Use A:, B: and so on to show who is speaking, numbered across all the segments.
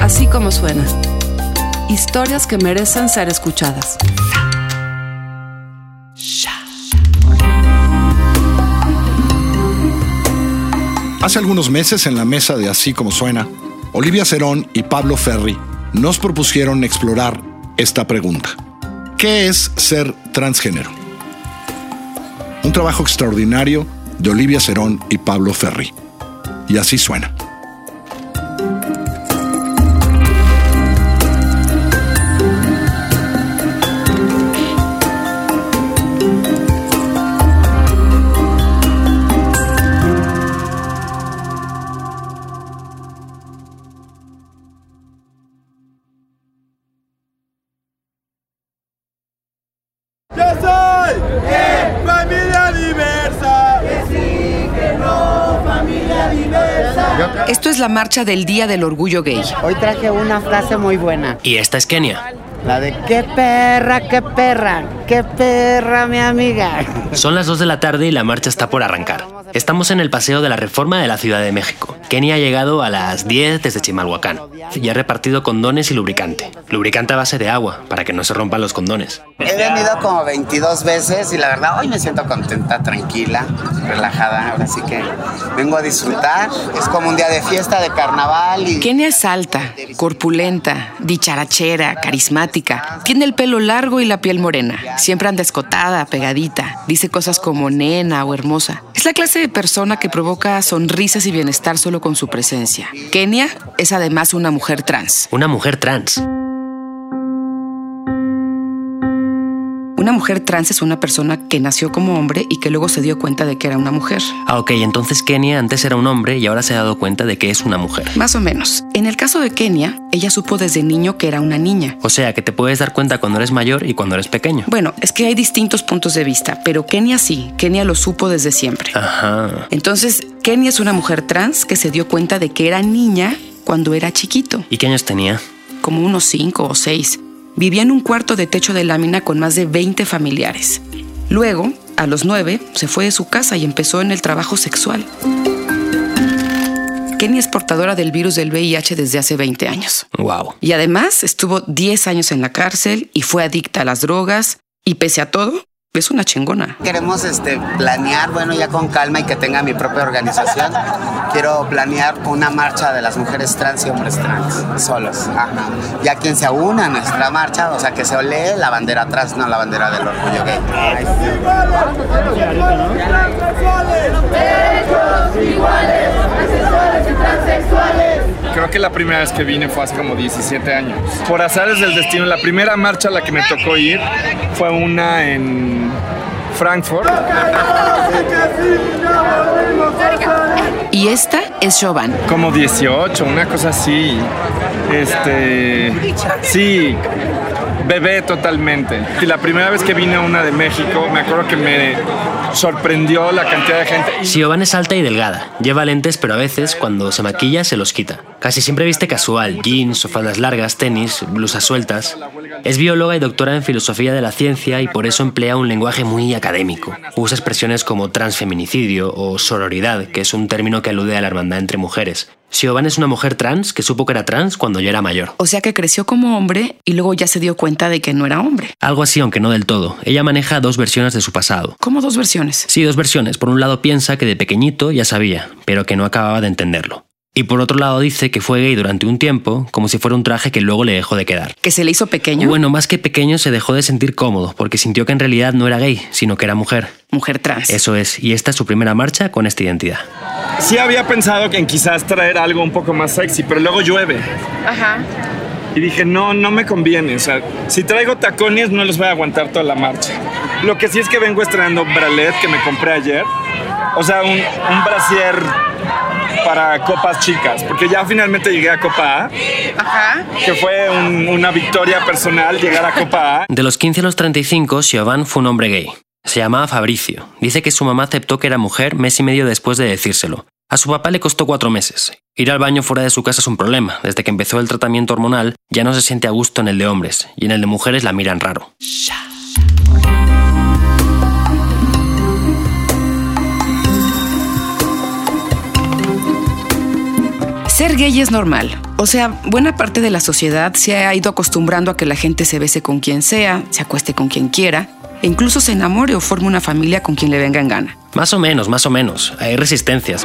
A: Así como suena. Historias que merecen ser escuchadas.
B: Hace algunos meses en la mesa de Así como suena, Olivia Cerón y Pablo Ferri nos propusieron explorar esta pregunta. ¿Qué es ser transgénero? Un trabajo extraordinario de Olivia Cerón y Pablo Ferri. Y así suena.
A: Marcha del Día del Orgullo Gay.
C: Hoy traje una frase muy buena.
D: Y esta es Kenia.
C: La de qué perra, qué perra, qué perra, mi amiga.
D: Son las 2 de la tarde y la marcha está por arrancar. Estamos en el Paseo de la Reforma de la Ciudad de México. Kenia ha llegado a las 10 desde Chimalhuacán y ha repartido condones y lubricante. Lubricante a base de agua, para que no se rompan los condones.
C: He venido como 22 veces y la verdad hoy me siento contenta, tranquila, relajada. Ahora sí que vengo a disfrutar. Es como un día de fiesta, de carnaval y...
A: Kenia es alta, corpulenta, dicharachera, carismática. Tiene el pelo largo y la piel morena. Siempre anda escotada, pegadita. Dice cosas como nena o hermosa. Es la clase de persona que provoca sonrisas y bienestar solo con su presencia. Kenia es además una mujer trans.
D: Una mujer trans.
A: Una mujer trans es una persona que nació como hombre y que luego se dio cuenta de que era una mujer.
D: Ah, ok, entonces Kenia antes era un hombre y ahora se ha dado cuenta de que es una mujer.
A: Más o menos. En el caso de Kenia, ella supo desde niño que era una niña.
D: O sea, que te puedes dar cuenta cuando eres mayor y cuando eres pequeño.
A: Bueno, es que hay distintos puntos de vista, pero Kenia sí, Kenia lo supo desde siempre.
D: Ajá.
A: Entonces, Kenia es una mujer trans que se dio cuenta de que era niña cuando era chiquito,
D: ¿Y qué años tenía?
A: como unos cinco o seis. Vivía en un cuarto de techo de lámina con más de 20 familiares. Luego, a los nueve, se fue de su casa y empezó en el trabajo sexual. Kenia es portadora del virus del VIH desde hace 20 años.
D: Wow.
A: Y además estuvo 10 años en la cárcel y fue adicta a las drogas. Y pese a todo, es una chingona.
C: Queremos este, planear, bueno, ya con calma y que tenga mi propia organización. Quiero planear una marcha de las mujeres trans y hombres trans, solos. Ajá. Ya quien se una a nuestra marcha, o sea, que se olee la bandera atrás, no la bandera del orgullo gay. Ay, sí.
E: Creo que la primera vez que vine fue hace como 17 años. Por azares del destino, la primera marcha a la que me tocó ir fue una en Frankfurt.
A: Y esta es Chauvin.
E: Como 18, una cosa así. Este. Sí, bebé totalmente. Y la primera vez que vine a una de México, me acuerdo que me sorprendió la cantidad de gente.
D: Siobhan es alta y delgada. Lleva lentes, pero a veces, cuando se maquilla, se los quita. Casi siempre viste casual, jeans o faldas largas, tenis, blusas sueltas. Es bióloga y doctora en filosofía de la ciencia y por eso emplea un lenguaje muy académico. Usa expresiones como transfeminicidio o sororidad, que es un término que alude a la hermandad entre mujeres. Siobhan es una mujer trans que supo que era trans cuando ya era mayor.
A: O sea que creció como hombre y luego ya se dio cuenta de que no era hombre.
D: Algo así, aunque no del todo. Ella maneja dos versiones de su pasado.
A: ¿Cómo dos versiones?
D: Sí, dos versiones. Por un lado piensa que de pequeñito ya sabía, pero que no acababa de entenderlo. Y por otro lado dice que fue gay durante un tiempo, como si fuera un traje que luego le dejó de quedar.
A: ¿Que se le hizo pequeño?
D: Bueno, más que pequeño se dejó de sentir cómodo, porque sintió que en realidad no era gay, sino que era mujer.
A: Mujer trans.
D: Eso es, y esta es su primera marcha con esta identidad.
E: Sí había pensado que en quizás traer algo un poco más sexy, pero luego llueve.
A: Ajá.
E: Y dije, no, no me conviene. O sea, si traigo tacones no los voy a aguantar toda la marcha. Lo que sí es que vengo estrenando bralet que me compré ayer. O sea, un, un brasier para copas chicas, porque ya finalmente llegué a Copa A,
A: Ajá.
E: que fue un- una victoria personal llegar a Copa A.
D: De los 15 a los 35, Siobhan fue un hombre gay. Se llamaba Fabricio. Dice que su mamá aceptó que era mujer mes y medio después de decírselo. A su papá le costó cuatro meses. Ir al baño fuera de su casa es un problema. Desde que empezó el tratamiento hormonal, ya no se siente a gusto en el de hombres, y en el de mujeres la miran raro.
A: Ser gay es normal. O sea, buena parte de la sociedad se ha ido acostumbrando a que la gente se bese con quien sea, se acueste con quien quiera, e incluso se enamore o forme una familia con quien le venga en gana.
D: Más o menos, más o menos. Hay resistencias.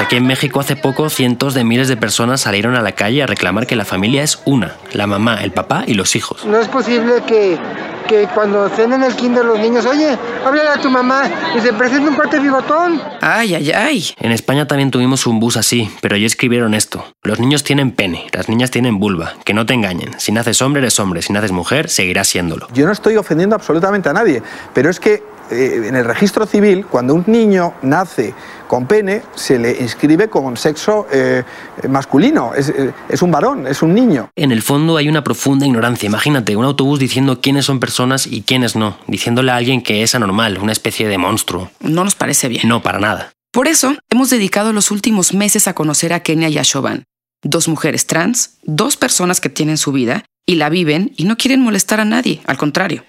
D: Aquí en México hace poco cientos de miles de personas salieron a la calle a reclamar que la familia es una, la mamá, el papá y los hijos.
F: No es posible que, que cuando estén en el kinder los niños, oye, háblale a tu mamá y se presente un cuate bigotón.
A: Ay, ay, ay.
D: En España también tuvimos un bus así, pero ya escribieron esto. Los niños tienen pene, las niñas tienen vulva. Que no te engañen. Si naces hombre, eres hombre. Si naces mujer, seguirás siéndolo.
G: Yo no estoy ofendiendo absolutamente a nadie, pero es que eh, en el registro civil, cuando un niño nace con pene, se le inscribe con sexo eh, masculino. Es, eh, es un varón, es un niño.
D: En el fondo hay una profunda ignorancia. Imagínate un autobús diciendo quiénes son personas y quiénes no, diciéndole a alguien que es anormal, una especie de monstruo.
A: No nos parece bien.
D: No, para nada.
A: Por eso, hemos dedicado los últimos meses a conocer a Kenia y a Shoban, dos mujeres trans, dos personas que tienen su vida y la viven y no quieren molestar a nadie, al contrario.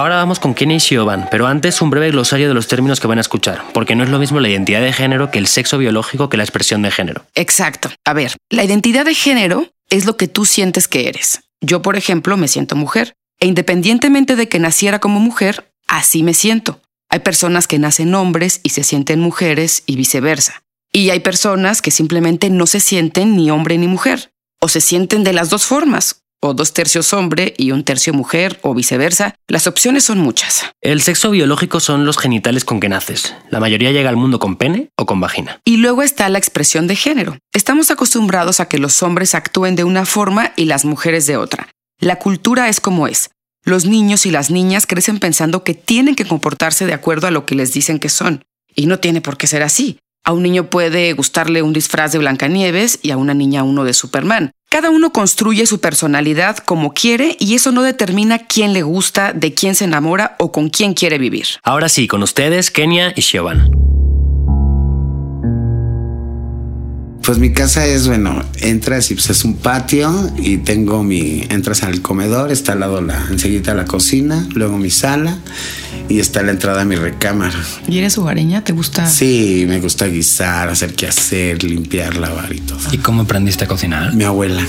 D: Ahora vamos con Kenny y Siobhan, pero antes un breve glosario de los términos que van a escuchar, porque no es lo mismo la identidad de género que el sexo biológico que la expresión de género.
A: Exacto. A ver, la identidad de género es lo que tú sientes que eres. Yo, por ejemplo, me siento mujer, e independientemente de que naciera como mujer, así me siento. Hay personas que nacen hombres y se sienten mujeres y viceversa. Y hay personas que simplemente no se sienten ni hombre ni mujer, o se sienten de las dos formas, o dos tercios hombre y un tercio mujer, o viceversa. Las opciones son muchas.
D: El sexo biológico son los genitales con que naces. La mayoría llega al mundo con pene o con vagina.
A: Y luego está la expresión de género. Estamos acostumbrados a que los hombres actúen de una forma y las mujeres de otra. La cultura es como es. Los niños y las niñas crecen pensando que tienen que comportarse de acuerdo a lo que les dicen que son. Y no tiene por qué ser así. A un niño puede gustarle un disfraz de Blancanieves y a una niña uno de Superman. Cada uno construye su personalidad como quiere y eso no determina quién le gusta, de quién se enamora o con quién quiere vivir.
D: Ahora sí, con ustedes, Kenia y Siobhan.
C: Pues mi casa es, bueno, entras y pues es un patio y tengo mi, entras al comedor, está al lado la, enseguida la cocina, luego mi sala y está la entrada a mi recámara.
A: ¿Y eres hogareña? ¿Te gusta?
C: Sí, me gusta guisar, hacer qué hacer, limpiar, lavar y todo.
D: ¿Y cómo aprendiste a cocinar?
C: Mi abuela,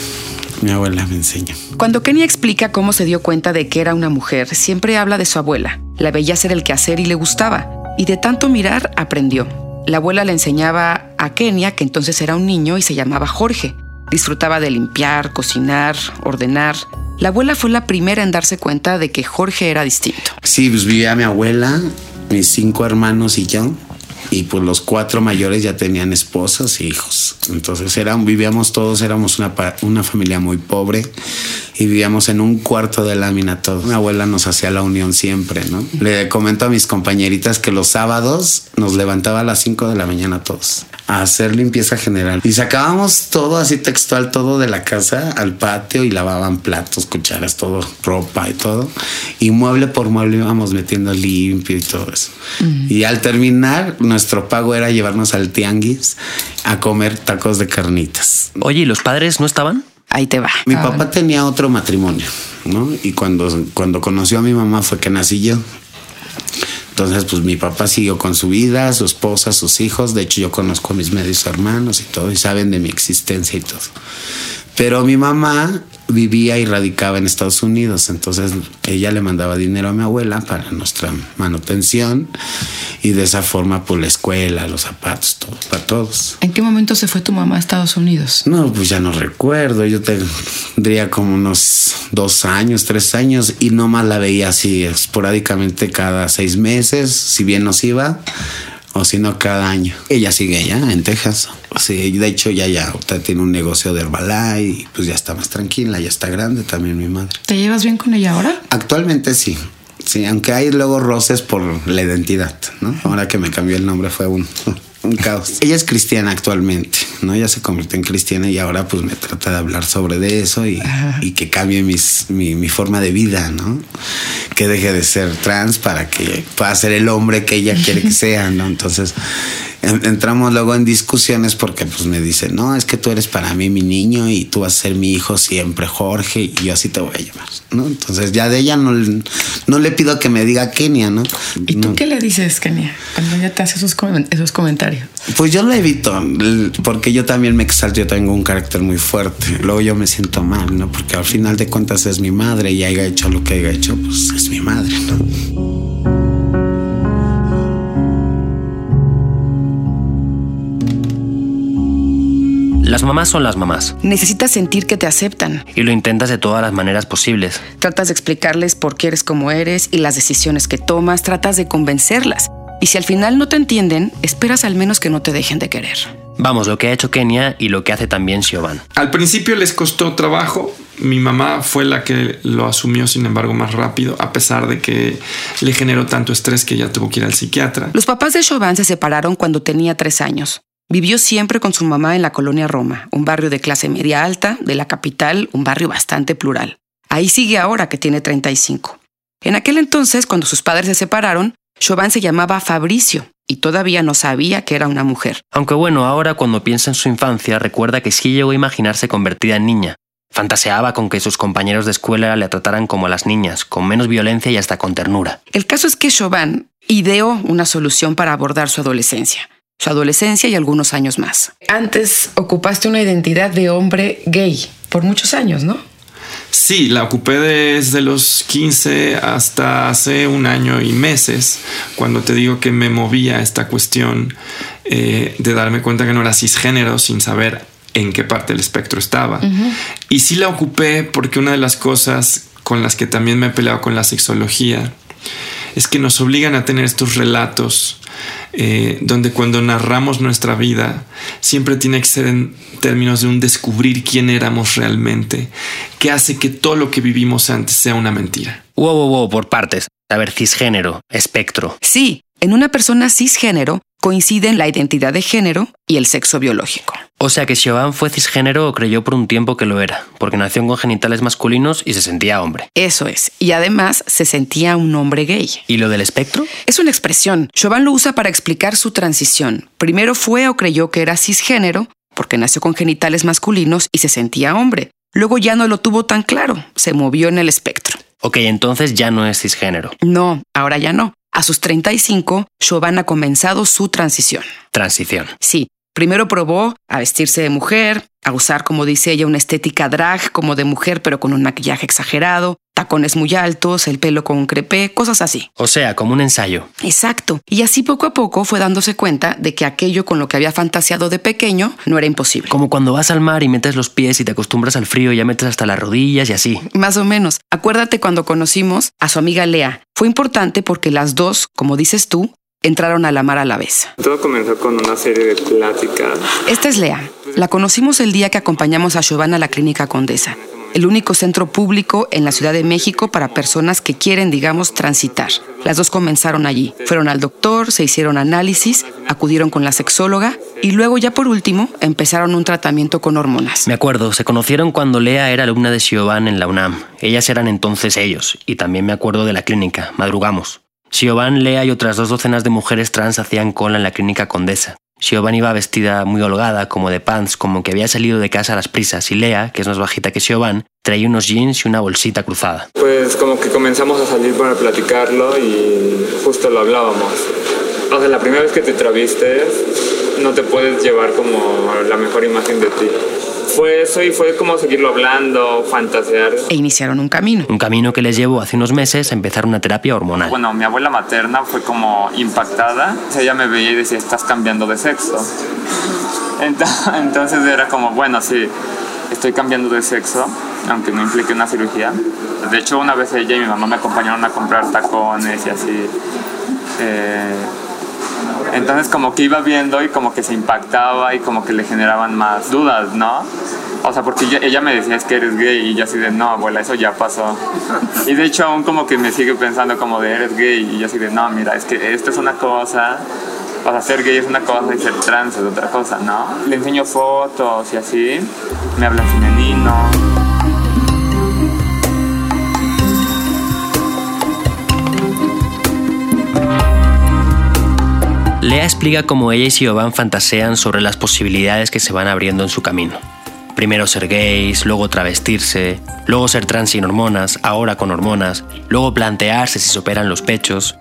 C: mi abuela me enseña.
A: Cuando Kenia explica cómo se dio cuenta de que era una mujer, siempre habla de su abuela. La veía hacer el quehacer y le gustaba. Y de tanto mirar, aprendió. La abuela le enseñaba a Kenia, que entonces era un niño y se llamaba Jorge. Disfrutaba de limpiar, cocinar, ordenar. La abuela fue la primera en darse cuenta de que Jorge era distinto.
C: Sí, pues vivía mi abuela, mis cinco hermanos y yo. Y pues los cuatro mayores ya tenían esposas e hijos. Entonces eran, vivíamos todos, éramos una, familia muy pobre y vivíamos en un cuarto de lámina todos. Mi abuela nos hacía la unión siempre, ¿no? Le comento a mis compañeritas que los sábados nos levantaba a las 5 de la mañana todos a hacer limpieza general. Y sacábamos todo así textual, todo de la casa al patio y lavaban platos, cucharas, todo, ropa y todo. Y mueble por mueble íbamos metiendo limpio y todo eso. Y al terminar, nuestro pago era llevarnos al tianguis a comer tacos de carnitas.
D: Oye, ¿y los padres no estaban?
A: Ahí te va.
C: Mi papá tenía otro matrimonio, ¿no? Y cuando, cuando conoció a mi mamá fue que nací yo. Entonces, pues mi papá siguió con su vida, su esposa, sus hijos. De hecho, yo conozco a mis medios hermanos y todo, y saben de mi existencia y todo. Pero mi mamá vivía y radicaba en Estados Unidos, entonces ella le mandaba dinero a mi abuela para nuestra manutención y de esa forma, pues la escuela, los zapatos, todo, para todos.
A: ¿En qué momento se fue tu mamá a Estados Unidos?
C: No, pues ya no recuerdo. Yo tendría como unos dos años, tres años y nomás la veía así esporádicamente cada seis meses, si bien nos iba, o si no cada año. Ella sigue allá en Texas. Sí, de hecho ya ya tiene un negocio de Herbalife y pues ya está más tranquila, ya está grande también mi madre.
A: ¿Te llevas bien con ella ahora?
C: Actualmente sí. Sí, aunque hay luego roces por la identidad, ¿no? Ahora que me cambió el nombre fue un, un caos. Ella es cristiana actualmente, ¿no? Ella se convirtió en cristiana y ahora pues me trata de hablar sobre de eso y, y que cambie mis, mi, mi forma de vida, ¿no? Que deje de ser trans para que pueda ser el hombre que ella quiere que sea, ¿no? Entonces,
E: entramos luego en discusiones porque pues me dice, no, es que tú eres para mí mi niño y tú vas a ser mi hijo siempre, Jorge, y yo así te voy a llamar, ¿no? Entonces ya de ella no, no le pido que me diga Kenia, ¿no?
A: ¿Y tú qué le dices, Kenia, cuando ella te hace esos, esos comentarios?
E: Pues yo lo evito, porque yo también me exalto, yo tengo un carácter muy fuerte, luego yo me siento mal, ¿no? Porque al final de cuentas es mi madre y haya hecho lo que haya hecho, pues es mi madre, ¿no?
D: Las mamás son las mamás.
A: Necesitas sentir que te aceptan.
D: Y lo intentas de todas las maneras posibles.
A: Tratas de explicarles por qué eres como eres y las decisiones que tomas, tratas de convencerlas. Y si al final no te entienden, esperas al menos que no te dejen de querer.
D: Vamos, lo que ha hecho Kenia y lo que hace también Siobhan.
H: Al principio les costó trabajo. Mi mamá fue la que lo asumió, sin embargo, más rápido, a pesar de que le generó tanto estrés que ella tuvo que ir al psiquiatra.
A: Los papás de Siobhan se separaron cuando tenía tres años. Vivió siempre con su mamá en la colonia Roma, un barrio de clase media alta, de la capital, un barrio bastante plural. Ahí sigue ahora que tiene 35. En aquel entonces, cuando sus padres se separaron, Chauvin se llamaba Fabricio y todavía no sabía que era una mujer.
D: Aunque bueno, ahora cuando piensa en su infancia, recuerda que sí llegó a imaginarse convertida en niña. Fantaseaba con que sus compañeros de escuela le trataran como a las niñas, con menos violencia y hasta con ternura.
A: El caso es que Chauvin ideó una solución para abordar su adolescencia su adolescencia y algunos años más. Antes ocupaste una identidad de hombre gay por muchos años, ¿no?
H: Sí, la ocupé desde los 15 hasta hace un año y meses, cuando te digo que me movía esta cuestión eh, de darme cuenta que no era cisgénero sin saber en qué parte del espectro estaba. Y sí la ocupé porque una de las cosas con las que también me he peleado con la sexología es que nos obligan a tener estos relatos eh, donde cuando narramos nuestra vida siempre tiene que ser en términos de un descubrir quién éramos realmente, que hace que todo lo que vivimos antes sea una mentira.
D: Wow, wow, wow, por partes. A ver, cisgénero, espectro.
A: Sí, en una persona cisgénero coinciden la identidad de género y el sexo biológico.
D: O sea que Siobhan fue cisgénero o creyó por un tiempo que lo era, porque nació con genitales masculinos y se sentía hombre.
A: Eso es, y además se sentía un hombre gay.
D: ¿Y lo del espectro?
A: Es una expresión. Siobhan lo usa para explicar su transición. Primero fue o creyó que era cisgénero, porque nació con genitales masculinos y se sentía hombre. Luego ya no lo tuvo tan claro, se movió en el espectro.
D: Ok, entonces ya no es cisgénero.
A: No, ahora ya no. A sus 35, Chauvin ha comenzado su transición.
D: Transición.
A: Sí. Primero probó a vestirse de mujer, a usar, como dice ella, una estética drag como de mujer, pero con un maquillaje exagerado, tacones muy altos, el pelo con un crepé, cosas así.
D: O sea, como un ensayo.
A: Exacto. Y así poco a poco fue dándose cuenta de que aquello con lo que había fantaseado de pequeño no era imposible.
D: Como cuando vas al mar y metes los pies y te acostumbras al frío, ya metes hasta las rodillas y así.
A: Más o menos. Acuérdate cuando conocimos a su amiga Lea. Fue importante porque las dos, como dices tú, entraron a la mar a la vez.
H: Todo comenzó con una serie de pláticas.
A: Esta es Lea. La conocimos el día que acompañamos a Giovanna a la clínica Condesa, el único centro público en la Ciudad de México para personas que quieren, digamos, transitar. Las dos comenzaron allí. Fueron al doctor, se hicieron análisis, acudieron con la sexóloga y luego ya por último empezaron un tratamiento con hormonas.
D: Me acuerdo, se conocieron cuando Lea era alumna de Siobhan en la UNAM. Ellas eran entonces ellos y también me acuerdo de la clínica. Madrugamos. Siobhan, Lea y otras dos docenas de mujeres trans hacían cola en la clínica Condesa. Siobhan iba vestida muy holgada, como de pants, como que había salido de casa a las prisas, y Lea, que es más bajita que Siobhan, traía unos jeans y una bolsita cruzada.
H: Pues como que comenzamos a salir para platicarlo y justo lo hablábamos. O sea, la primera vez que te travistes, no te puedes llevar como la mejor imagen de ti fue eso y fue como seguirlo hablando, fantasear.
A: E iniciaron un camino.
D: Un camino que les llevó hace unos meses a empezar una terapia hormonal.
H: Bueno, mi abuela materna fue como impactada. Ella me veía y decía, estás cambiando de sexo. Entonces era como, bueno, sí, estoy cambiando de sexo, aunque no implique una cirugía. De hecho, una vez ella y mi mamá me acompañaron a comprar tacones y así. Eh, entonces como que iba viendo y como que se impactaba y como que le generaban más dudas, ¿no? O sea, porque ella, me decía es que eres gay y yo así de no, abuela, eso ya pasó. Y de hecho aún como que me sigue pensando como de eres gay y yo así de no, mira, es que esto es una cosa, o sea, ser gay es una cosa y ser trans es otra cosa, ¿no? Le enseño fotos y así, me habla femenino.
D: Lea explica cómo ella y Siobhan fantasean sobre las posibilidades que se van abriendo en su camino. Primero ser gays, luego travestirse, luego ser trans sin hormonas, ahora con hormonas, luego plantearse si se operan los pechos.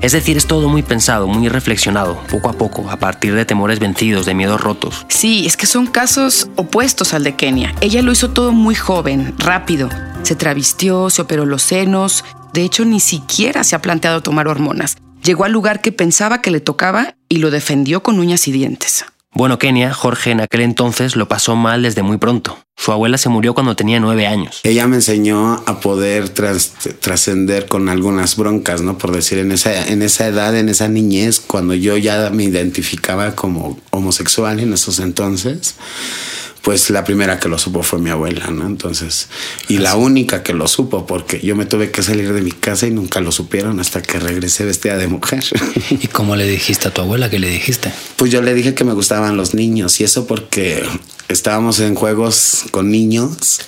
D: Es decir, es todo muy pensado, muy reflexionado, poco a poco, a partir de temores vencidos, de miedos rotos.
A: Sí, es que son casos opuestos al de Kenia. Ella lo hizo todo muy joven, rápido. Se travistió, se operó los senos. De hecho, ni siquiera se ha planteado tomar hormonas. Llegó al lugar que pensaba que le tocaba y lo defendió con uñas y dientes.
D: Bueno, Kenia, Jorge en aquel entonces lo pasó mal desde muy pronto. Su abuela se murió cuando tenía nueve años.
C: Ella me enseñó a poder trascender con algunas broncas, ¿no? Por decir, en esa, en esa edad, en esa niñez, cuando yo ya me identificaba como homosexual en esos entonces, pues la primera que lo supo fue mi abuela, ¿no? Entonces, y la única que lo supo, porque yo me tuve que salir de mi casa y nunca lo supieron hasta que regresé vestida de mujer.
I: ¿Y cómo le dijiste a tu abuela? ¿Qué le dijiste?
C: Pues yo le dije que me gustaban los niños y eso porque estábamos en juegos con niños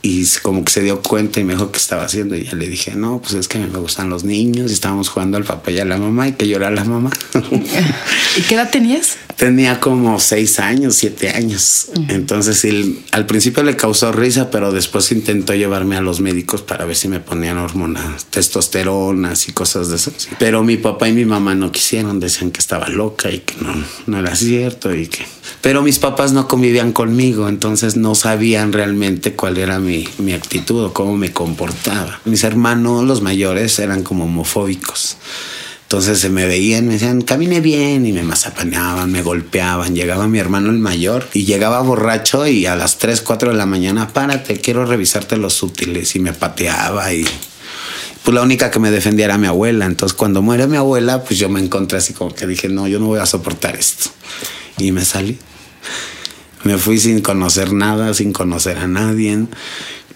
C: y como que se dio cuenta y me dijo qué estaba haciendo y ya le dije, no, pues es que me gustan los niños y estábamos jugando al papá y a la mamá y que llora la mamá.
A: ¿Y qué edad tenías?
C: Tenía como seis años, siete años. Entonces él, al principio le causó risa, pero después intentó llevarme a los médicos para ver si me ponían hormonas, testosteronas y cosas de eso. Pero mi papá y mi mamá no quisieron, decían que estaba loca y que no, no era cierto y que... Pero mis papás no convivían conmigo, entonces no sabían realmente cuál era mi, mi actitud o cómo me comportaba. Mis hermanos, los mayores, eran como homofóbicos. Entonces se me veían, me decían, camine bien y me mazapaneaban, me golpeaban. Llegaba mi hermano el mayor y llegaba borracho y a las 3, 4 de la mañana, párate, quiero revisarte los útiles y me pateaba y pues la única que me defendía era mi abuela. Entonces cuando muere mi abuela, pues yo me encontré así como que dije, no, yo no voy a soportar esto. Y me salí. Me fui sin conocer nada, sin conocer a nadie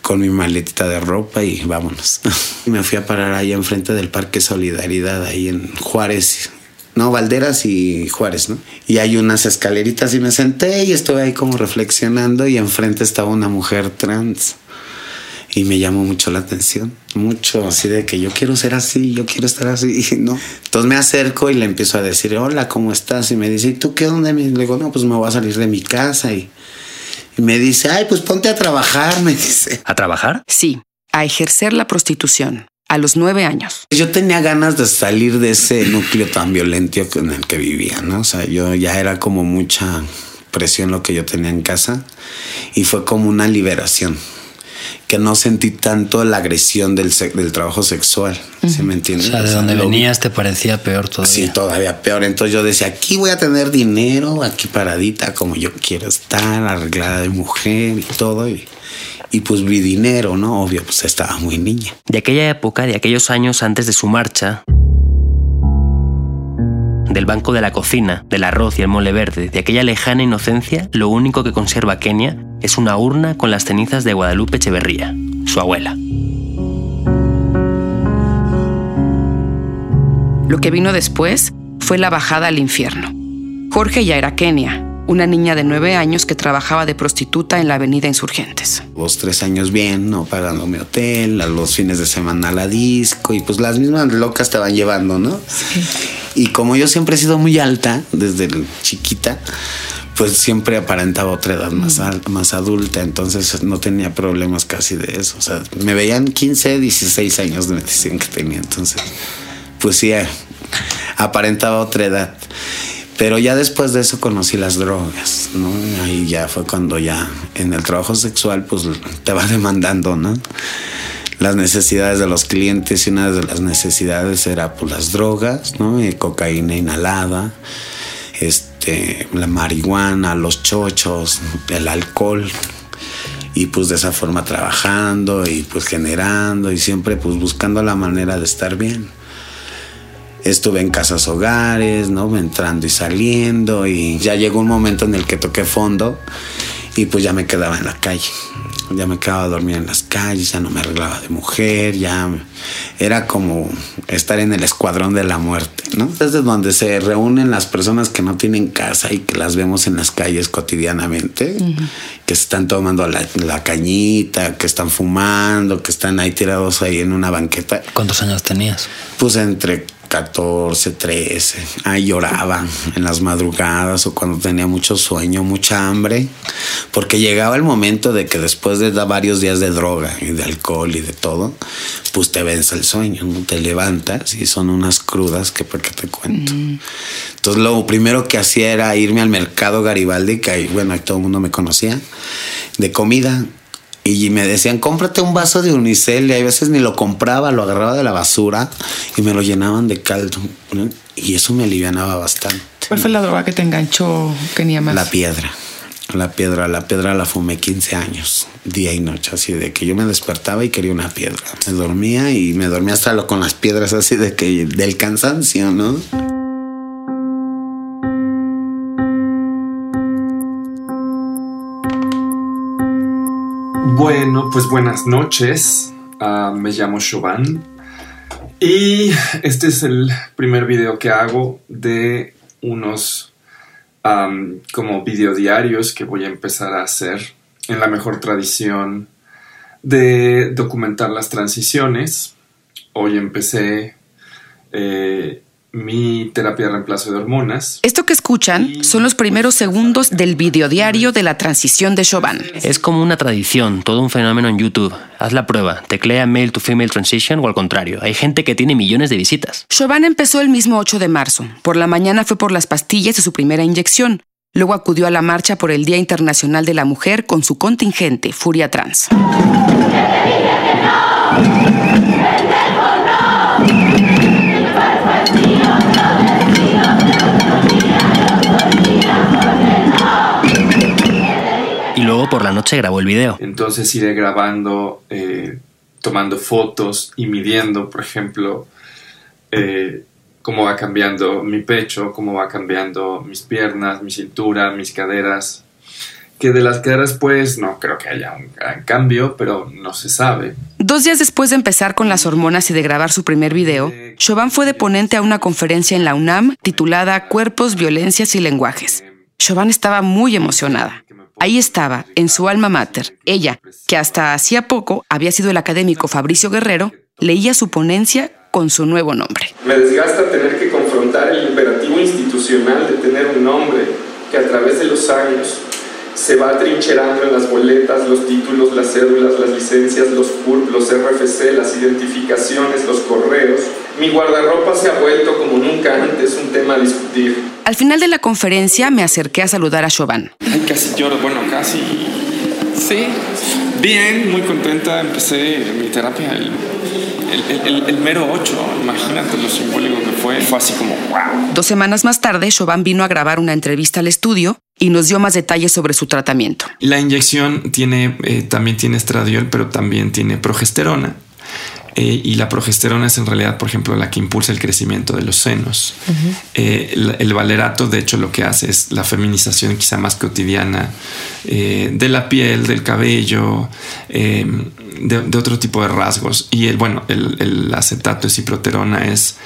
C: con mi maletita de ropa y vámonos. me fui a parar ahí enfrente del Parque Solidaridad, ahí en Juárez. No, Valderas y Juárez, ¿no? Y hay unas escaleritas y me senté y estuve ahí como reflexionando y enfrente estaba una mujer trans. Y me llamó mucho la atención, mucho, así de que yo quiero ser así, yo quiero estar así, ¿no? Entonces me acerco y le empiezo a decir, hola, ¿cómo estás? Y me dice, ¿y tú qué dónde? Le digo, no, pues me voy a salir de mi casa y y me dice, ay, pues ponte a trabajar, me dice.
D: ¿A trabajar?
A: Sí, a ejercer la prostitución. A los nueve años.
C: Yo tenía ganas de salir de ese núcleo tan violento en el que vivía, ¿no? O sea, yo ya era como mucha presión lo que yo tenía en casa y fue como una liberación que no sentí tanto la agresión del, del trabajo sexual. ¿Sí me entiendes?
I: O sea, de donde venías te parecía peor todavía.
C: Sí, todavía peor. Entonces yo decía, aquí voy a tener dinero, aquí paradita como yo quiero estar, arreglada de mujer y todo. Y, y pues vi dinero, ¿no? Obvio, pues estaba muy niña.
D: De aquella época, de aquellos años antes de su marcha, del banco de la cocina, del arroz y el mole verde, de aquella lejana inocencia, lo único que conserva Kenia es una urna con las cenizas de Guadalupe Echeverría, su abuela.
A: Lo que vino después fue la bajada al infierno. Jorge ya era Kenia, una niña de nueve años que trabajaba de prostituta en la avenida Insurgentes.
C: Dos, tres años bien, ¿no? Pagando mi hotel, a los fines de semana a la disco y pues las mismas locas te van llevando, ¿no? Y como yo siempre he sido muy alta desde chiquita, pues siempre aparentaba otra edad más, más adulta, entonces no tenía problemas casi de eso. O sea, me veían 15, 16 años de decían que tenía, entonces, pues sí, aparentaba otra edad. Pero ya después de eso conocí las drogas, ¿no? Ahí ya fue cuando ya en el trabajo sexual, pues te va demandando, ¿no? Las necesidades de los clientes y una de las necesidades era pues las drogas, ¿no? Cocaína inhalada, este, la marihuana, los chochos, el alcohol. Y pues de esa forma trabajando y pues generando y siempre pues buscando la manera de estar bien. Estuve en casas hogares, ¿no? Entrando y saliendo y ya llegó un momento en el que toqué fondo y pues ya me quedaba en la calle ya me quedaba a dormir en las calles, ya no me arreglaba de mujer, ya era como estar en el escuadrón de la muerte, ¿no? Desde donde se reúnen las personas que no tienen casa y que las vemos en las calles cotidianamente, que están tomando la, la, cañita, que están fumando, que están ahí tirados ahí en una banqueta.
I: ¿Cuántos años tenías?
C: Pues entre 14, 13. Ahí lloraba en las madrugadas o cuando tenía mucho sueño, mucha hambre, porque llegaba el momento de que después de varios días de droga y de alcohol y de todo, pues te vence el sueño, ¿no? te levantas y son unas crudas que por qué te cuento. Entonces lo primero que hacía era irme al mercado Garibaldi, que ahí, bueno, ahí todo el mundo me conocía, de comida y me decían, cómprate un vaso de unicel. Y a veces ni lo compraba, lo agarraba de la basura y me lo llenaban de caldo. Y eso me alivianaba bastante.
A: ¿Cuál fue la droga que te enganchó, Kenia, más?
C: La piedra. La piedra, la piedra la fumé 15 años, día y noche, así de que yo me despertaba y quería una piedra. Me dormía y me dormía hasta lo, con las piedras así de que del cansancio, ¿no?
H: Bueno, pues buenas noches. Ah, me llamo Shoban. Y este es el primer video que hago de unos como videodiarios que voy a empezar a hacer en la mejor tradición de documentar las transiciones. Hoy empecé eh, mi terapia de reemplazo de hormonas.
A: Esto que escuchan son los primeros segundos del videodiario de la transición de Chauvin.
D: Es como una tradición, todo un fenómeno en YouTube. Haz la prueba, teclea Male to Female Transition o al contrario. Hay gente que tiene millones de visitas.
A: Chauvin empezó el mismo 8 de marzo. Por la mañana fue por las pastillas de su primera inyección. Luego acudió a la marcha por el Día Internacional de la Mujer con su contingente Furia Trans.
D: Y luego por la noche grabó el video.
H: Entonces iré grabando, eh, tomando fotos y midiendo, por ejemplo, eh, cómo va cambiando mi pecho, cómo va cambiando mis piernas, mi cintura, mis caderas. Que de las caderas, pues, no creo que haya un gran cambio, pero no se sabe.
A: Dos días después de empezar con las hormonas y de grabar su primer video, Chauvin fue de ponente a una conferencia en la UNAM titulada Cuerpos, Violencias y Lenguajes. Chauvin estaba muy emocionada. Ahí estaba, en su alma mater, ella, que hasta hacía poco había sido el académico Fabricio Guerrero, leía su ponencia con su nuevo nombre.
H: Me desgasta tener que confrontar el imperativo institucional de tener un nombre que a través de los años se va trincherando en las boletas, los títulos, las cédulas, las licencias, los CURP, los RFC, las identificaciones, los correos. Mi guardarropa se ha vuelto como nunca antes un tema a discutir.
A: Al final de la conferencia me acerqué a saludar a Chauvin.
H: Ay, casi lloro, bueno, casi. Sí, bien, muy contenta. Empecé mi terapia el, el, el, el mero 8. Imagínate lo simbólico que fue. Fue así como wow.
A: Dos semanas más tarde, Chauvin vino a grabar una entrevista al estudio y nos dio más detalles sobre su tratamiento.
H: La inyección tiene, eh, también tiene estradiol, pero también tiene progesterona. Eh, y la progesterona es en realidad, por ejemplo, la que impulsa el crecimiento de los senos. Eh, el, el, valerato, de hecho, lo que hace es la feminización quizá más cotidiana eh, de la piel, del cabello, de, de, otro tipo de rasgos. Y el, bueno, el, el acetato de ciproterona es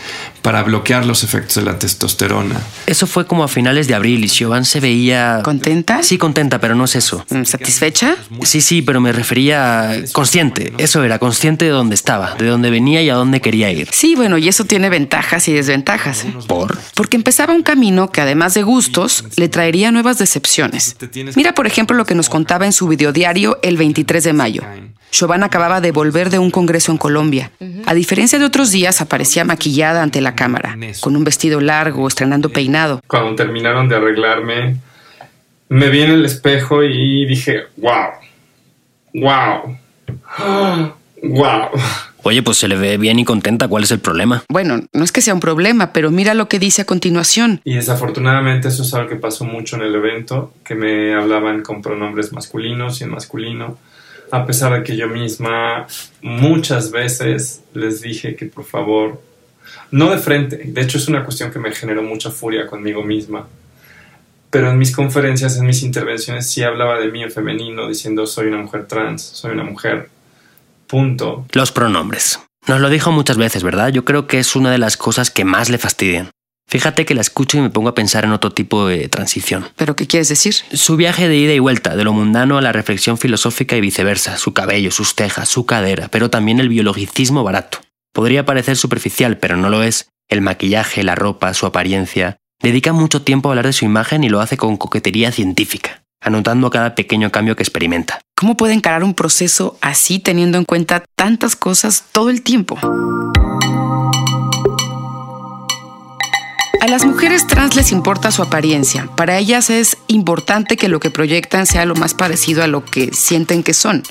H: para bloquear los efectos de la testosterona.
D: Eso fue como a finales de abril y Siobhan se veía...
A: ¿Contenta?
D: Sí, contenta, pero no es eso.
A: ¿Satisfecha?
D: Sí, sí, pero me refería a consciente. Eso era, consciente de dónde estaba, de dónde venía y a dónde quería ir.
A: Sí, bueno, y eso tiene ventajas y desventajas.
D: ¿Por?
A: Porque empezaba un camino que además de gustos, le traería nuevas decepciones. Mira, por ejemplo, lo que nos contaba en su videodiario el 23 de mayo. Chauvin acababa de volver de un congreso en Colombia. A diferencia de otros días, aparecía maquillada ante la cámara, con un vestido largo, estrenando peinado.
H: Cuando terminaron de arreglarme, me vi en el espejo y dije, wow, wow, wow.
D: Oye, pues se le ve bien y contenta. ¿Cuál es el problema?
A: Bueno, no es que sea un problema, pero mira lo que dice a continuación.
H: Y desafortunadamente eso es algo que pasó mucho en el evento, que me hablaban con pronombres masculinos y en masculino a pesar de que yo misma muchas veces les dije que por favor, no de frente, de hecho es una cuestión que me generó mucha furia conmigo misma, pero en mis conferencias, en mis intervenciones sí hablaba de mí en femenino, diciendo soy una mujer trans, soy una mujer, punto.
D: Los pronombres. Nos lo dijo muchas veces, ¿verdad? Yo creo que es una de las cosas que más le fastidian. Fíjate que la escucho y me pongo a pensar en otro tipo de transición.
A: ¿Pero qué quieres decir?
D: Su viaje de ida y vuelta, de lo mundano a la reflexión filosófica y viceversa, su cabello, sus tejas, su cadera, pero también el biologicismo barato. Podría parecer superficial, pero no lo es, El maquillaje, la ropa, su apariencia. Dedica mucho tiempo a hablar de su imagen y lo hace con coquetería científica, anotando cada pequeño cambio que experimenta.
A: ¿Cómo puede encarar un proceso así teniendo en cuenta tantas cosas todo el tiempo? A las mujeres trans les importa su apariencia. Para ellas es importante que lo que proyectan sea lo más parecido a lo que sienten que son.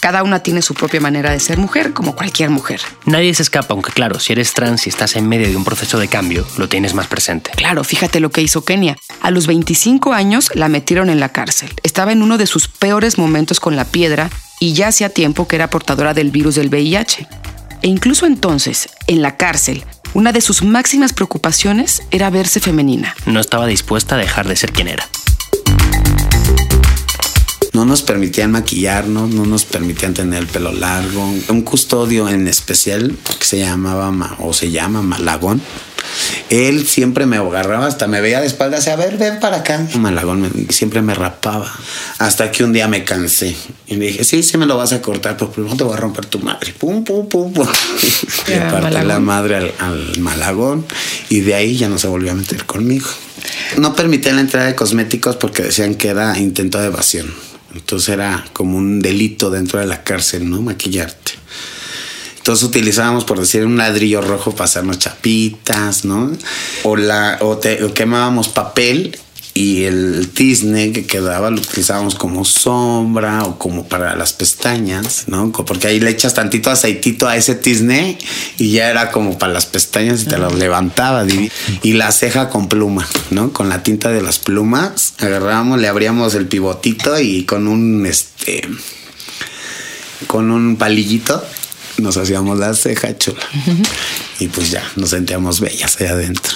A: Cada una tiene su propia manera de ser mujer, como cualquier mujer.
D: Nadie se escapa, aunque claro, si eres trans y estás en medio de un proceso de cambio, lo tienes más presente.
A: Claro, fíjate lo que hizo Kenia. A los 25 años la metieron en la cárcel. Estaba en uno de sus peores momentos con la piedra y ya hacía tiempo que era portadora del virus del VIH. E incluso entonces, en la cárcel, una de sus máximas preocupaciones era verse femenina.
D: No estaba dispuesta a dejar de ser quien era.
C: No nos permitían maquillarnos, no nos permitían tener el pelo largo. Un custodio en especial que se llamaba o se llama Malagón. Él siempre me agarraba, hasta me veía de espaldas, a ver, ven para acá. Malagón siempre me rapaba. Hasta que un día me cansé y me dije, sí, sí me lo vas a cortar, pero primero te voy a romper tu madre. Pum, pum, pum, pum. Le partí la madre al, al Malagón y de ahí ya no se volvió a meter conmigo. No permitían la entrada de cosméticos porque decían que era intento de evasión. Entonces era como un delito dentro de la cárcel, ¿no? Maquillarte. Entonces utilizábamos, por decir, un ladrillo rojo para hacernos chapitas, ¿no? O, la, o, te, o quemábamos papel y el tizne que quedaba lo utilizábamos como sombra o como para las pestañas, ¿no? Porque ahí le echas tantito aceitito a ese tizne y ya era como para las pestañas y te lo levantaba. Y la ceja con pluma, ¿no? Con la tinta de las plumas agarrábamos, le abríamos el pivotito y con un, este, con un palillito nos hacíamos la ceja chula. Y pues ya nos sentíamos bellas allá adentro.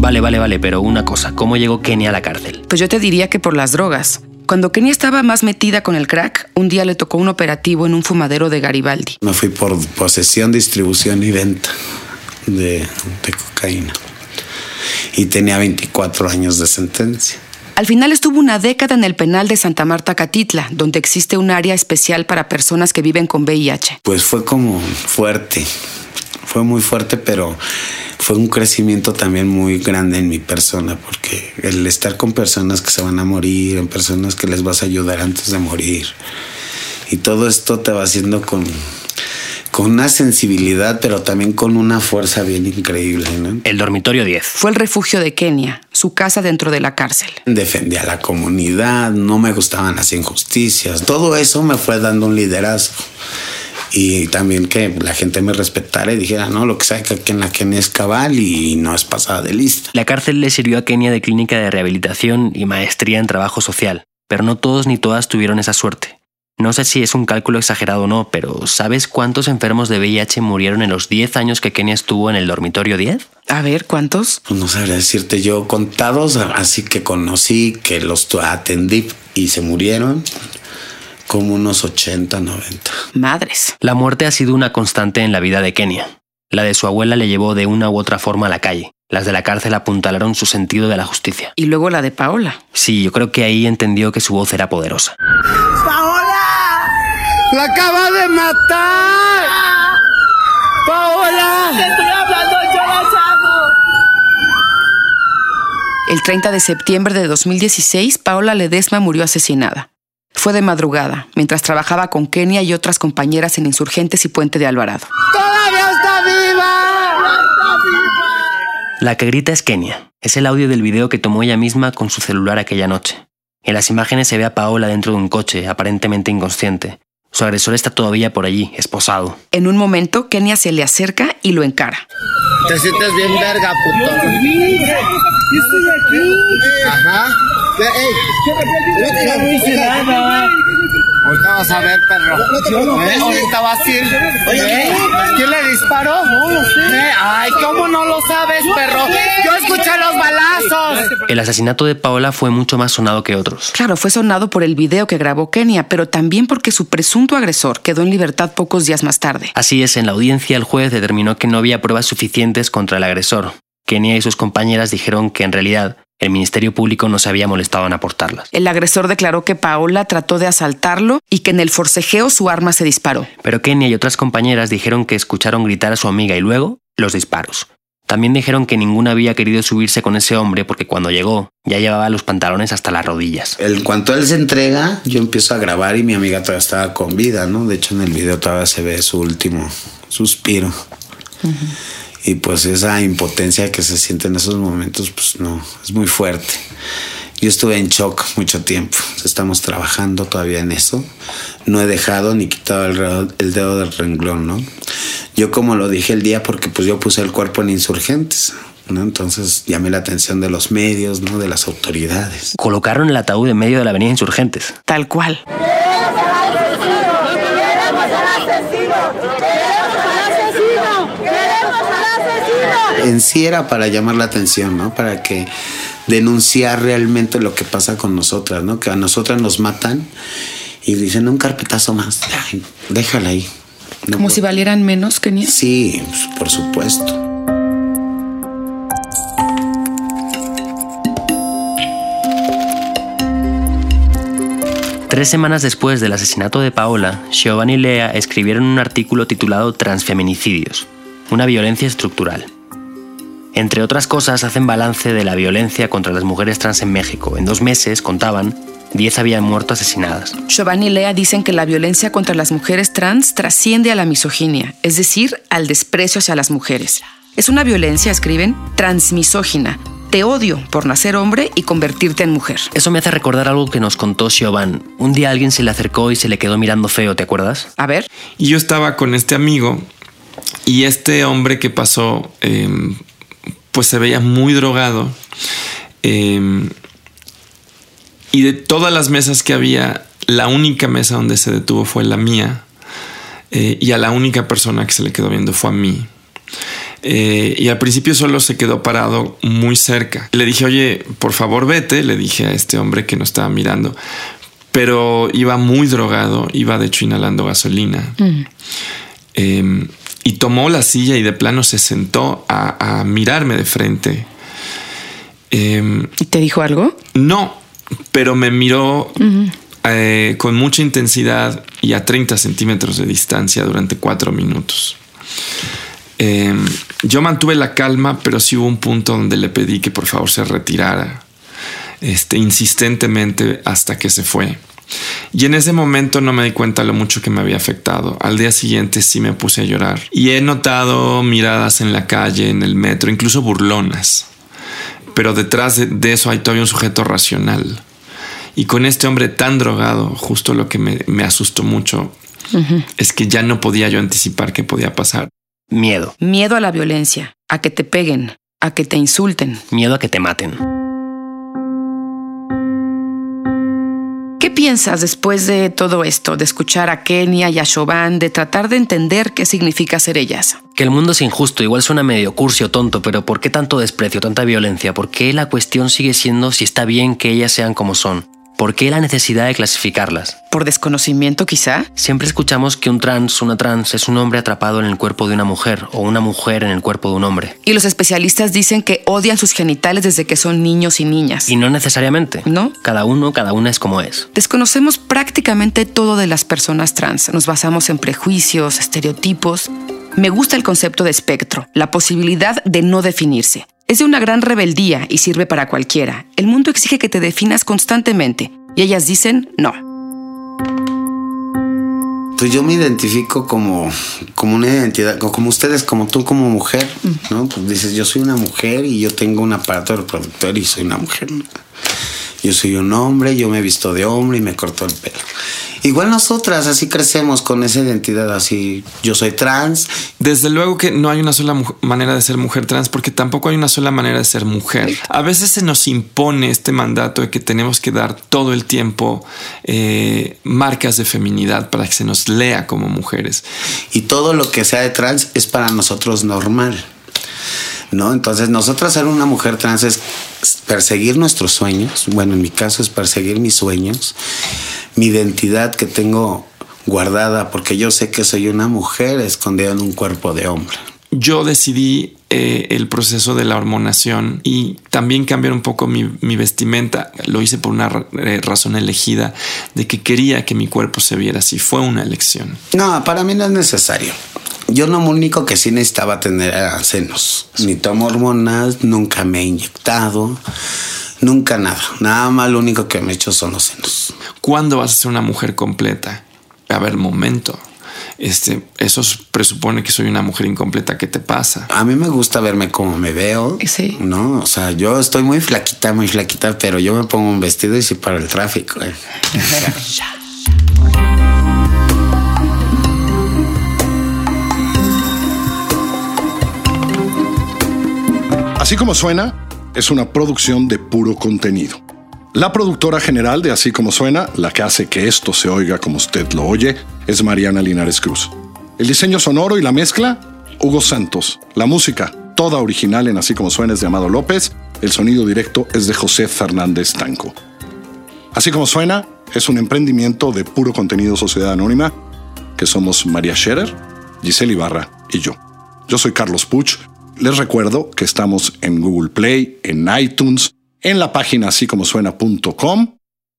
D: Vale, vale, vale, pero una cosa, ¿cómo llegó Kenia a la cárcel?
A: Pues yo te diría que por las drogas. Cuando Kenia estaba más metida con el crack, un día le tocó un operativo en un fumadero de Garibaldi.
C: Me fui por posesión, distribución y venta de, de cocaína. Y tenía 24 años de sentencia.
A: Al final estuvo una década en el penal de Santa Marta Catitla, donde existe un área especial para personas que viven con VIH.
C: Pues fue como fuerte, fue muy fuerte, pero fue un crecimiento también muy grande en mi persona, porque el estar con personas que se van a morir, en personas que les vas a ayudar antes de morir, y todo esto te va haciendo con, con una sensibilidad, pero también con una fuerza bien increíble. ¿no?
D: El dormitorio 10.
A: Fue el refugio de Kenia, su casa dentro de la cárcel.
C: Defendía a la comunidad, no me gustaban las injusticias, todo eso me fue dando un liderazgo y también que la gente me respetara y dijera, no, lo que sabe que aquí en la Kenia es cabal y no es pasada de lista.
D: La cárcel le sirvió a Kenia de clínica de rehabilitación y maestría en trabajo social, pero no todos ni todas tuvieron esa suerte. No sé si es un cálculo exagerado o no, pero ¿sabes cuántos enfermos de VIH murieron en los 10 años que Kenia estuvo en el dormitorio 10?
A: A ver, ¿cuántos?
C: Pues no sabría decirte yo contados, así que conocí, que los atendí y se murieron como unos 80, 90.
A: Madres.
D: La muerte ha sido una constante en la vida de Kenia. La de su abuela le llevó de una u otra forma a la calle. Las de la cárcel apuntalaron su sentido de la justicia.
A: Y luego la de Paola.
D: Sí, yo creo que ahí entendió que su voz era poderosa.
J: ¡Paola! ¡La acaba de matar! ¡Paola!
K: ¡Te estoy hablando, yo!
A: El 30 de septiembre de 2016, Paola Ledesma murió asesinada. Fue de madrugada, mientras trabajaba con Kenia y otras compañeras en Insurgentes y Puente de Alvarado.
J: ¡Todavía está viva!
D: La que grita es Kenia. Es el audio del video que tomó ella misma con su celular aquella noche. En las imágenes se ve a Paola dentro de un coche, aparentemente inconsciente. Su agresor está todavía por allí, esposado.
A: En un momento, Kenia se le acerca y lo encara.
J: Te sientes bien verga, puto.
K: estoy aquí.
J: Ajá. Ey,
K: no hice nada.
J: Ahorita vas a ver, perro. ¿Eh? Ahorita vas a ir. Oye, ¿quién le disparó? ¿Eh? Ay, ¿cómo no lo sabes, perro? Yo escuché los balazos.
D: El asesinato de Paola fue mucho más sonado que otros.
A: Claro, fue sonado por el video que grabó Kenia, pero también porque su presunto agresor quedó en libertad pocos días más tarde.
D: Así es, en la audiencia el juez determinó que no había pruebas suficientes contra el agresor. Kenia y sus compañeras dijeron que en realidad El Ministerio Público no se había molestado en aportarlas.
A: El agresor declaró que Paola trató de asaltarlo y que en el forcejeo su arma se disparó.
D: Pero Kenia y otras compañeras dijeron que escucharon gritar a su amiga y luego los disparos. También dijeron que ninguna había querido subirse con ese hombre porque cuando llegó ya llevaba los pantalones hasta las rodillas.
C: En cuanto él se entrega, yo empiezo a grabar y mi amiga todavía estaba con vida, ¿no? De hecho, en el video todavía se ve su último suspiro. Y pues esa impotencia que se siente en esos momentos, pues no, es muy fuerte. Yo estuve en shock mucho tiempo. Estamos trabajando todavía en eso. No he dejado ni quitado el, el dedo del renglón, ¿no? Yo como lo dije el día porque pues yo puse el cuerpo en insurgentes. ¿no? Entonces llamé la atención de los medios, ¿no? de las autoridades.
D: Colocaron el ataúd en medio de la avenida Insurgentes.
A: Tal cual.
C: En sí era para llamar la atención, ¿no? Para que denunciar realmente lo que pasa con nosotras, ¿no? Que a nosotras nos matan y dicen un carpetazo más, Ay, déjala ahí. No
A: Como
C: puedo-
A: si valieran menos que ni.
C: Sí, pues, por supuesto.
D: Tres semanas después del asesinato de Paola, Giovanni y Lea escribieron un artículo titulado Transfeminicidios, una violencia estructural. Entre otras cosas, hacen balance de la violencia contra las mujeres trans en México. En dos meses, contaban, 10 habían muerto asesinadas.
A: Giovanni y Lea dicen que la violencia contra las mujeres trans trasciende a la misoginia, es decir, al desprecio hacia las mujeres. Es una violencia, escriben, transmisógina. Te odio por nacer hombre y convertirte en mujer.
D: Eso me hace recordar algo que nos contó Siobhan. Un día alguien se le acercó y se le quedó mirando feo, ¿te acuerdas?
A: A ver.
H: Y yo estaba con este amigo y este hombre que pasó, eh, pues se veía muy drogado. Eh, y de todas las mesas que había, la única mesa donde se detuvo fue la mía. Eh, y a la única persona que se le quedó viendo fue a mí. Eh, y al principio solo se quedó parado muy cerca. Le dije, oye, por favor vete, le dije a este hombre que nos estaba mirando. Pero iba muy drogado, iba de hecho inhalando gasolina. Eh, y tomó la silla y de plano se sentó a, a mirarme de frente. Eh,
A: ¿Y te dijo algo?
H: no, pero me miró eh, con mucha intensidad y a 30 centímetros de distancia durante cuatro minutos. Eh, yo mantuve la calma, pero sí hubo un punto donde le pedí que por favor se retirara, este, insistentemente hasta que se fue. Y en ese momento no me di cuenta lo mucho que me había afectado. Al día siguiente sí me puse a llorar. Y he notado miradas en la calle, en el metro, incluso burlonas. Pero detrás de, de eso hay todavía un sujeto racional. Y con este hombre tan drogado, justo lo que me, me asustó mucho es que ya no podía yo anticipar qué podía pasar.
D: Miedo.
A: Miedo a la violencia, a que te peguen, a que te insulten.
D: Miedo a que te maten.
A: ¿Qué piensas después de todo esto, de escuchar a Kenia y a Chauvin, de tratar de entender qué significa ser ellas?
D: Que el mundo es injusto, igual suena medio cursi tonto, pero ¿por qué tanto desprecio, tanta violencia? ¿Por qué la cuestión sigue siendo si está bien que ellas sean como son? ¿Por qué la necesidad de clasificarlas?
A: ¿Por desconocimiento quizá?
D: Siempre escuchamos que un trans, una trans, es un hombre atrapado en el cuerpo de una mujer o una mujer en el cuerpo de un hombre.
A: Y los especialistas dicen que odian sus genitales desde que son niños y niñas.
D: Y no necesariamente.
A: ¿No?
D: Cada uno, cada una es como es.
A: Desconocemos prácticamente todo de las personas trans. Nos basamos en prejuicios, estereotipos. Me gusta el concepto de espectro, la posibilidad de no definirse. Es de una gran rebeldía y sirve para cualquiera. El mundo exige que te definas constantemente y ellas dicen no.
C: Pues yo me identifico como, como una identidad, co- como ustedes, como tú como mujer, ¿no? Pues dices, yo soy una mujer y yo tengo un aparato reproductor y soy una mujer. Yo soy un hombre, yo me he visto de hombre y me corto el pelo. Igual nosotras, así crecemos con esa identidad, así, yo soy trans,
H: Desde luego que no hay una sola manera de ser mujer trans porque tampoco hay una sola manera de ser mujer. A veces se nos impone este mandato de que tenemos que dar todo el tiempo eh, marcas de feminidad para que se nos lea como mujeres.
C: y todo lo que sea de trans es para nosotros normal. ¿No? Entonces, nosotras ser una mujer trans es perseguir nuestros sueños. Bueno, en mi caso es perseguir mis sueños, mi identidad que tengo guardada, porque yo sé que soy una mujer escondida en un cuerpo de hombre.
H: yo decidí eh, el proceso de la hormonación y también cambiar un poco mi, mi vestimenta. Lo hice por una eh, razón elegida de que quería que mi cuerpo se viera así. Fue una elección.
C: No, para mí no es necesario. Yo lo único que sí necesitaba tener era senos. Ni tomo hormonas, nunca me he inyectado, nunca nada. Nada más lo único que me he hecho son los senos.
H: ¿Cuándo vas a ser una mujer completa? A ver, momento. Este, eso presupone que soy una mujer incompleta. ¿Qué te pasa?
C: A mí me gusta verme como me veo.
A: Sí.
C: No, o sea, yo estoy muy flaquita, muy flaquita, pero yo me pongo un vestido y sí para el tráfico. eh.
B: Así como suena, es una producción de puro contenido. La productora general de Así como suena, la que hace que esto se oiga como usted lo oye, es Mariana Linares Cruz. El diseño sonoro y la mezcla, Hugo Santos. La música, toda original en Así como suena, es de Amado López. El sonido directo es de José Fernández Tanco. Así como suena, es un emprendimiento de puro contenido Sociedad Anónima, que somos María Scherer, Giselle Ibarra y yo. Yo soy Carlos Puch. Les recuerdo que estamos en Google Play, en iTunes, en la página así como suena.com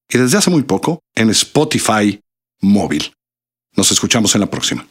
B: y desde hace muy poco en Spotify móvil. Nos escuchamos en la próxima.